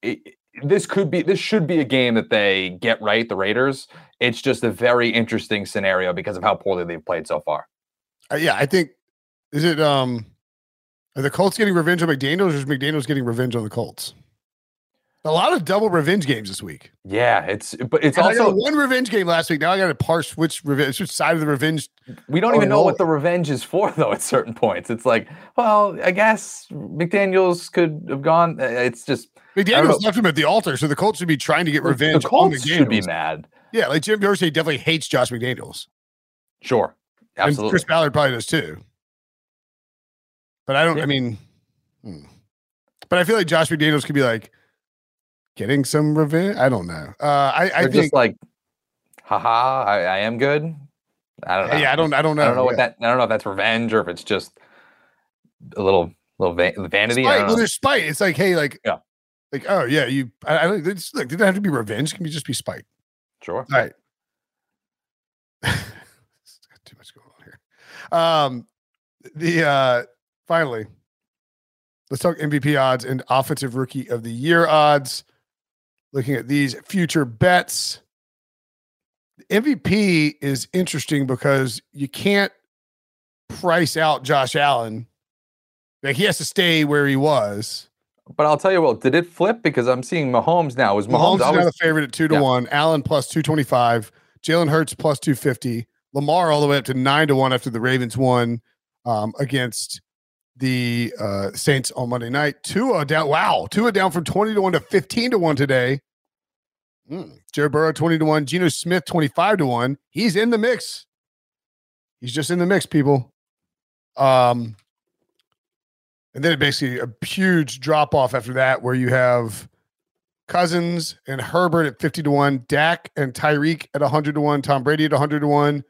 it, this could be this should be a game that they get right the Raiders. It's just a very interesting scenario because of how poorly they've played so far. uh, yeah, I think is it um are the Colts getting revenge on McDaniels or is McDaniels getting revenge on the Colts? A lot of double revenge games this week. Yeah, it's but it's And also one revenge game last week. Now I got to parse which revenge, which side of the revenge. we don't even know what the revenge is for though at certain points. It's like, well, I guess McDaniels could have gone uh, it's just McDaniels left him at the altar, so the Colts should be trying to get revenge the on Colts should be mad. Yeah, like Jim Irsay definitely hates Josh McDaniels. Sure. And Chris Ballard probably does too. But I don't. Yeah. I mean, hmm. but I feel like Josh McDaniels could be like getting some revenge. I don't know. Uh, I, I think. just like, haha, I, I am good. I don't know. yeah, I don't. I don't know. I don't know what that. I don't know if that's revenge or if it's just a little little va- vanity. I Spite. don't Well, there's spite. It's like, hey, like, Yeah. Like, oh yeah, you. I, I look, did it have to be revenge? Can you just be spite? Sure. All right. *laughs* Too much going on here. Um, the uh, finally, let's talk MVP odds and offensive rookie of the year odds. Looking at these future bets, MVP is interesting because you can't price out Josh Allen. Like he has to stay where he was. But I'll tell you what, did it flip? Because I'm seeing Mahomes now. Is Mahomes Mahomes, is now always the favorite at two to Yeah. one. Allen plus two twenty five. Jalen Hurts plus two fifty. Lamar all the way up to nine to one after the Ravens won um, against the uh, Saints on Monday night. Tua down. Wow, Tua down from twenty to one to fifteen to one today. Mm. Joe Burrow twenty to one. Geno Smith twenty five to one. He's in the mix. He's just in the mix, people. Um, and then it basically a huge drop off after that, where you have Cousins and Herbert at 50 to 1, Dak and Tyreek at 100 to 1, Tom Brady at 100 to 1,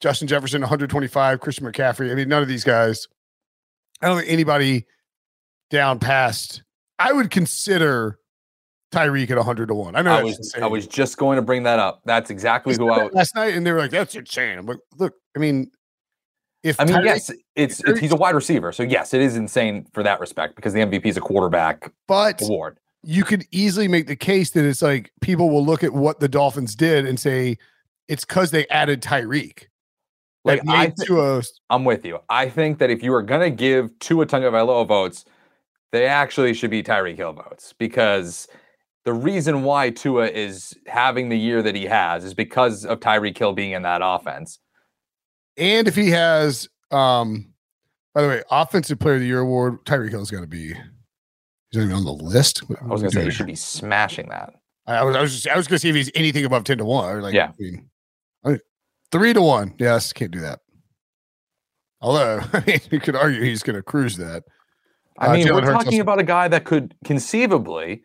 Justin Jefferson 125, Christian McCaffrey. I mean, none of these guys, I don't think anybody down past, I would consider Tyreek at 100 to 1. I know I was I was just going to bring that up. That's exactly who I was last night, and they were like, that's insane. I'm like, look, I mean, if I mean, Tyreek- yes, it's, it's he's a wide receiver, so yes, it is insane for that respect because the MVP is a quarterback but award. you could easily make the case that it's like people will look at what the Dolphins did and say it's because they added Tyreek. Like I, thi- Tua I'm with you. I think that if you are gonna give Tua Tagovailoa votes, they actually should be Tyreek Hill votes because the reason why Tua is having the year that he has is because of Tyreek Hill being in that offense. And if he has, um, by the way, offensive player of the year award, Tyreek Hill is going to be. He's not even on the list. I was gonna say we you doing should be smashing that. here? I was, I was, just, I was going to see if he's anything above ten to one. Or like, Yeah. I mean, I- three to one. Yes, can't do that. Although, *laughs* I mean, you could argue he's going to cruise that. I Uh, mean, Jalen we're Hurts talking about a guy that could conceivably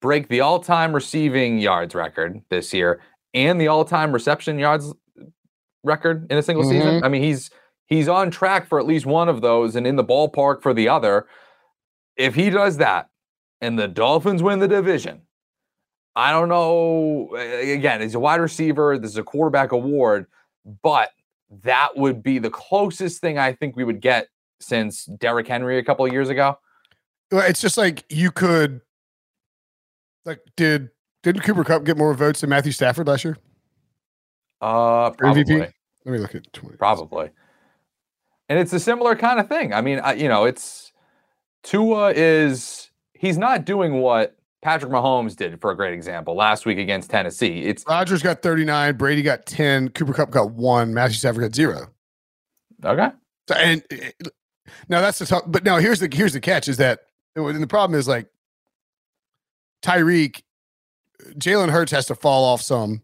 break the all-time receiving yards record this year and the all-time reception yards record in a single Mm-hmm. season. I mean, he's he's on track for at least one of those and in the ballpark for the other. If he does that and the Dolphins win the division, I don't know. Again, he's a wide receiver. This is a quarterback award, but that would be the closest thing I think we would get since Derrick Henry a couple of years ago. It's just like you could, like, did did Cooper Kupp get more votes than Matthew Stafford last year? Uh, For MVP? probably, Let me look at twenty. probably. And it's a similar kind of thing. I mean, I, you know, it's Tua is he's not doing what Patrick Mahomes did for a great example last week against Tennessee. It's Rodgers got 39, Brady got 10, Cooper Kupp got one, Matthew Stafford got zero. okay. So, and uh, now that's the top, but now here's the here's the catch is that and the problem is like Tyreek, Jalen Hurts has to fall off some.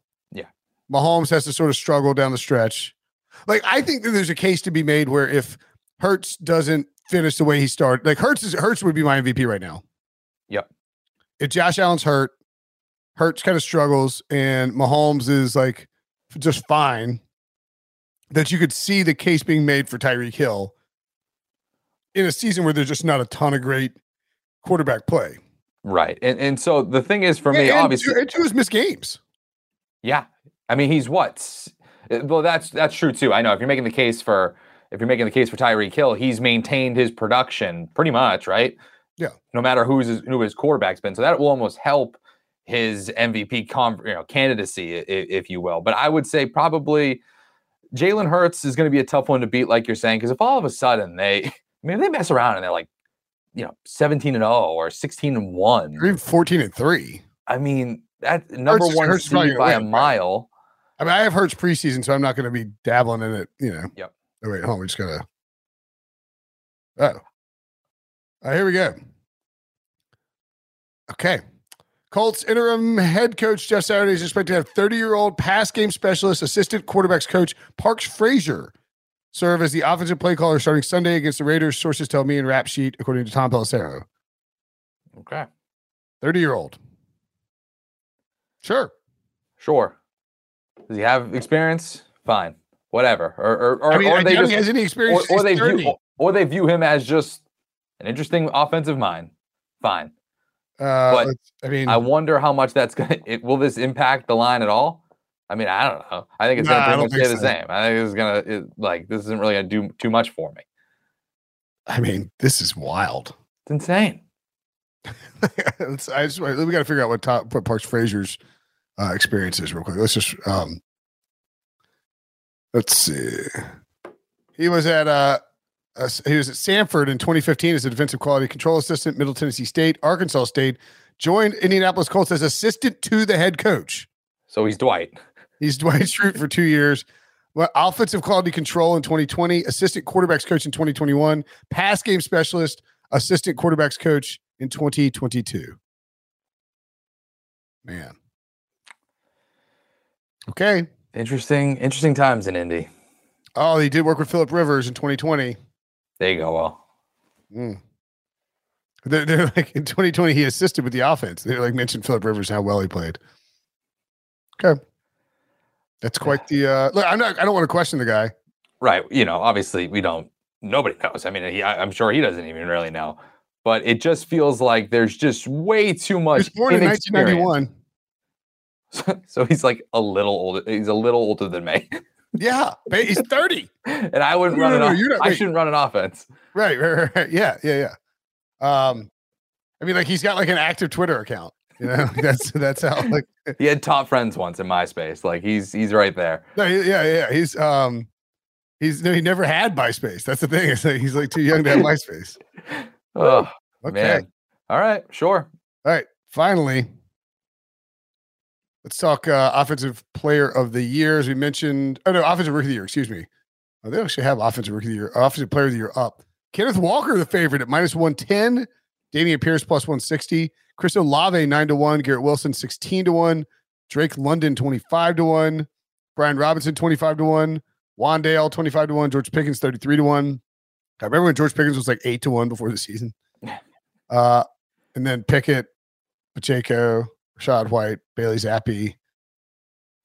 Mahomes has to sort of struggle down the stretch. Like I think that there's a case to be made where if Hurts doesn't finish the way he started, like Hurts is Hurts would be my MVP right now. Yep. If Josh Allen's hurt, Hurts kind of struggles, and Mahomes is like just fine. That you could see the case being made for Tyreek Hill in a season where there's just not a ton of great quarterback play. Right. And and so the thing is for me, and, obviously, Tua, and Tua is missed games. Yeah, I mean he's what? Uh, Well, that's that's true too. I know if you're making the case for if you're making the case for Tyreek Hill, he's maintained his production pretty much, right? Yeah. No matter who's his, who his quarterback's been, so that will almost help his MVP con- you know, candidacy, i- i- if you will. But I would say probably Jalen Hurts is going to be a tough one to beat, like you're saying, because if all of a sudden they, *laughs* I mean, they mess around and they're like, you know, 17 and 0 or 16 and 1, Or even 14 and 3. I mean, that number one Hurts is probably seed gonna by a mile. right? I mean, I have Hurts preseason, so I'm not going to be dabbling in it, you know. Yep. Oh, wait, hold on. We just got to. Oh. All right, here we go. Okay. Colts interim head coach Jeff Saturday is expected to have 30 year old pass game specialist, assistant quarterbacks coach Parks Frazier serve as the offensive play caller starting Sunday against the Raiders. Sources tell me in Rap Sheet, according to Tom Pelissero. Okay. 30 year old. Sure. Sure. Does he have experience? Fine. Whatever. Or or, or, I mean, or they just has any or, experience. or He's they 30. view or they view him as just an interesting offensive mind. Fine. Uh, but I mean, I wonder how much that's gonna *laughs* it, will this impact the line at all? I mean, I don't know. I think it's Nah, gonna don't pretty much stay think the same. I think it's gonna it, like this isn't really gonna do too much for me. I mean, this is wild. It's insane. *laughs* I just, we got to figure out what top, what Parks Frazier's uh, experience is real quick. Let's just um, let's see. He was at uh, uh, he was at Sanford in 2015 as a defensive quality control assistant, Middle Tennessee State, Arkansas State. Joined Indianapolis Colts as assistant to the head coach. So he's Dwight. He's Dwight Schrute for two years. Well, offensive quality control in 2020, assistant quarterbacks coach in 2021, pass game specialist, assistant quarterbacks coach in 2022. Man. Okay. Interesting, interesting times in Indy. Oh, he did work with Philip Rivers in 2020. There you go. Well, Mm. They're, they're *laughs* like in 2020, he assisted with the offense. They like mentioned Philip Rivers how well he played. Okay. That's quite the uh look. I'm not I don't want to question the guy. right. You know, obviously we don't. Nobody knows. I mean, he, I, I'm sure he doesn't even really know. But it just feels like there's just way too much. He was born in 1991. *laughs* So he's like a little older. He's a little older than me, Yeah, he's 30. *laughs* and I wouldn't No, run no, an. no, off- not- I shouldn't run an offense. Right, right, right. Yeah, yeah, yeah. Um, I mean, like he's got like an active Twitter account. You know, *laughs* that's that's how like He had top friends once in MySpace. Like he's he's right there. no, yeah, yeah. He's um he's no, he never had MySpace. That's the thing. It's like he's like too young to have MySpace. Oh Okay. man. All right. Sure. All right. Finally, let's talk uh, offensive player of the year. As we mentioned, oh no, offensive rookie of the year. Excuse me. Oh, they actually have offensive rookie of the year, offensive player of the year up. Kenneth Walker, the favorite at minus one ten. Dameon Pierce plus one sixty. Chris Olave nine to one. Garrett Wilson sixteen to one. Drake London twenty five to one. Brian Robinson twenty five to one. Wan'Dale twenty five to one. George Pickens thirty three to one. I remember when George Pickens was like eight to one before the season. *laughs* Uh, and then Pickett, Pacheco, Rachaad White, Bailey Zappe.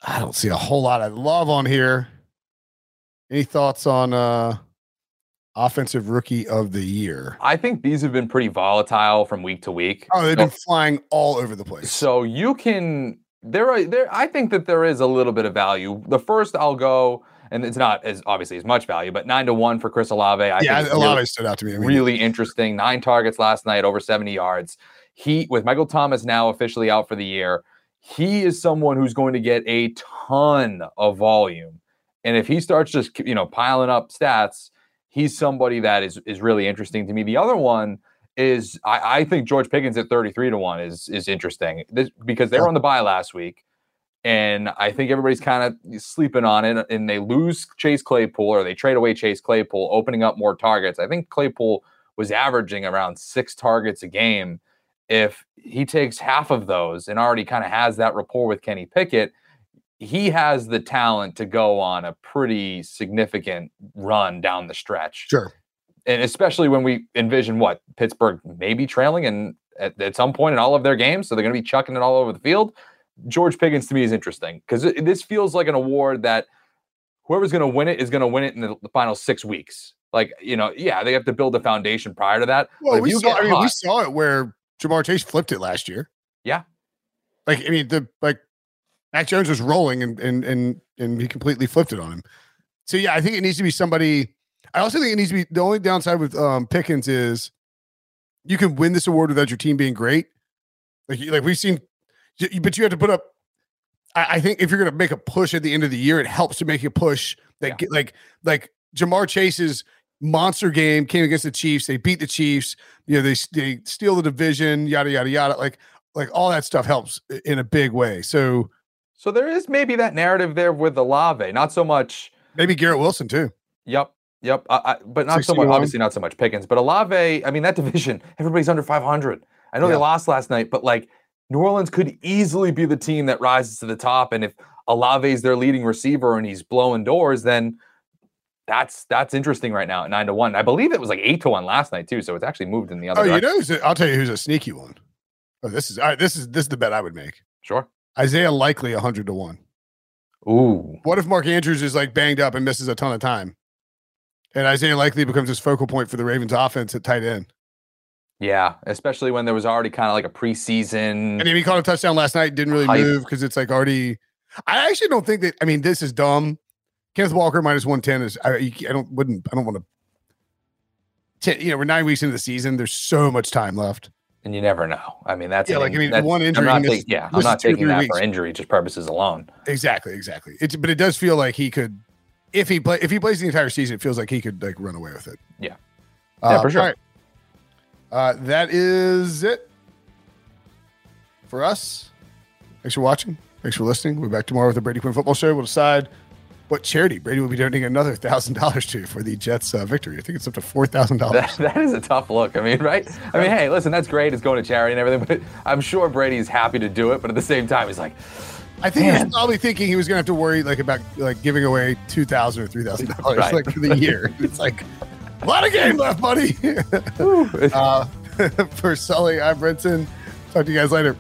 I don't see a whole lot of love on here. Any thoughts on uh offensive rookie of the year? I think these have been pretty volatile from week to week. Oh, they've So- been flying all over the place. So you can there are there I think that there is a little bit of value. The first I'll go, and it's not as obviously as much value, but nine to one for Chris Olave. I yeah, think is really, stood out to me. I mean, really interesting. Nine targets last night, over 70 yards. He with Michael Thomas now officially out for the year. He is someone who's going to get a ton of volume. And if he starts just you know piling up stats, he's somebody that is is really interesting to me. The other one is I, I think George Pickens at 33 to 1 is is interesting. This, because they were on the bye last week. And I think everybody's kind of sleeping on it, and they lose Chase Claypool or they trade away Chase Claypool, opening up more targets. I think Claypool was averaging around six targets a game. If he takes half of those and already kind of has that rapport with Kenny Pickett, he has the talent to go on a pretty significant run down the stretch sure. and especially when we envision what Pittsburgh may be trailing and at, at some point in all of their games, so they're going to be chucking it all over the field. George Pickens to me is interesting because this feels like an award that whoever's going to win it is going to win it in the, the final six weeks. Like you know, yeah, they have to build a foundation prior to that. Well, we saw. I mean, we saw it where Ja'Marr Chase flipped it last year. Yeah. Like I mean, the like Mac Jones was rolling and and and and he completely flipped it on him. So yeah, I think it needs to be somebody. I also think it needs to be the only downside with um, Pickens is you can win this award without your team being great. Like like we've seen, but you have to put up. I, I think if you're going to make a push at the end of the year, it helps to make a push that Yeah. get, like like Ja'Marr Chase's monster game came against the Chiefs. They beat the Chiefs. You know they they steal the division. Yada yada yada. Like like all that stuff helps in a big way. So So there is maybe that narrative there with Olave, not so much. maybe Garrett Wilson too. Yep. Yep. I, I, but not so much, obviously, not so much Pickens. But Olave, I mean, that division, *laughs* everybody's under 500. I know Yeah. they lost last night, but like New Orleans could easily be the team that rises to the top. And if Olave's their leading receiver and he's blowing doors, then that's that's interesting right now at nine to one. I believe it was like eight to one last night too. So it's actually moved in the other Oh, you know, I'll tell you who's a sneaky one. Oh, this is all right. This is this is the bet I would make. Sure. Isaiah Likely a hundred to one. Ooh. What if Mark Andrews is like banged up and misses a ton of time, and Isaiah Likely becomes his focal point for the Ravens offense at tight end? Yeah. Especially when there was already kind of like a preseason. And he caught a touchdown last night, didn't really Hype. move because it's like already. I actually don't think that. I mean, this is dumb. Kenneth Walker minus one ten is. I, I don't wouldn't. I don't want to. You know, we're nine weeks into the season. There's so much time left. And you never know. I mean, that's Yeah, an like, I mean, one I'm injury, not missed- taking- yeah, I'm not taking that weeks. for injury just purposes alone. Exactly, exactly. It's but it does feel like he could, if he play, if he plays the entire season, it feels like he could like run away with it. Yeah. Uh, Yeah, for sure. all right. Uh, that is it for us. Thanks for watching. Thanks for listening. We'll be back tomorrow with the Brady Quinn Football Show. We'll decide what charity Brady will be donating another thousand dollars to for the Jets' uh, victory. I think it's up to four thousand dollars. That, is a tough look. I mean, right? I mean, hey, listen, that's great. It's going to charity and everything, but I'm sure Brady's happy to do it. But at the same time, he's like, I think he was probably thinking he was going to have to worry like about like giving away two thousand or three thousand *laughs* dollars like for the year. *laughs* It's like a lot of game left, buddy. *laughs* uh, for Sully, I'm Brinson. Talk to you guys later.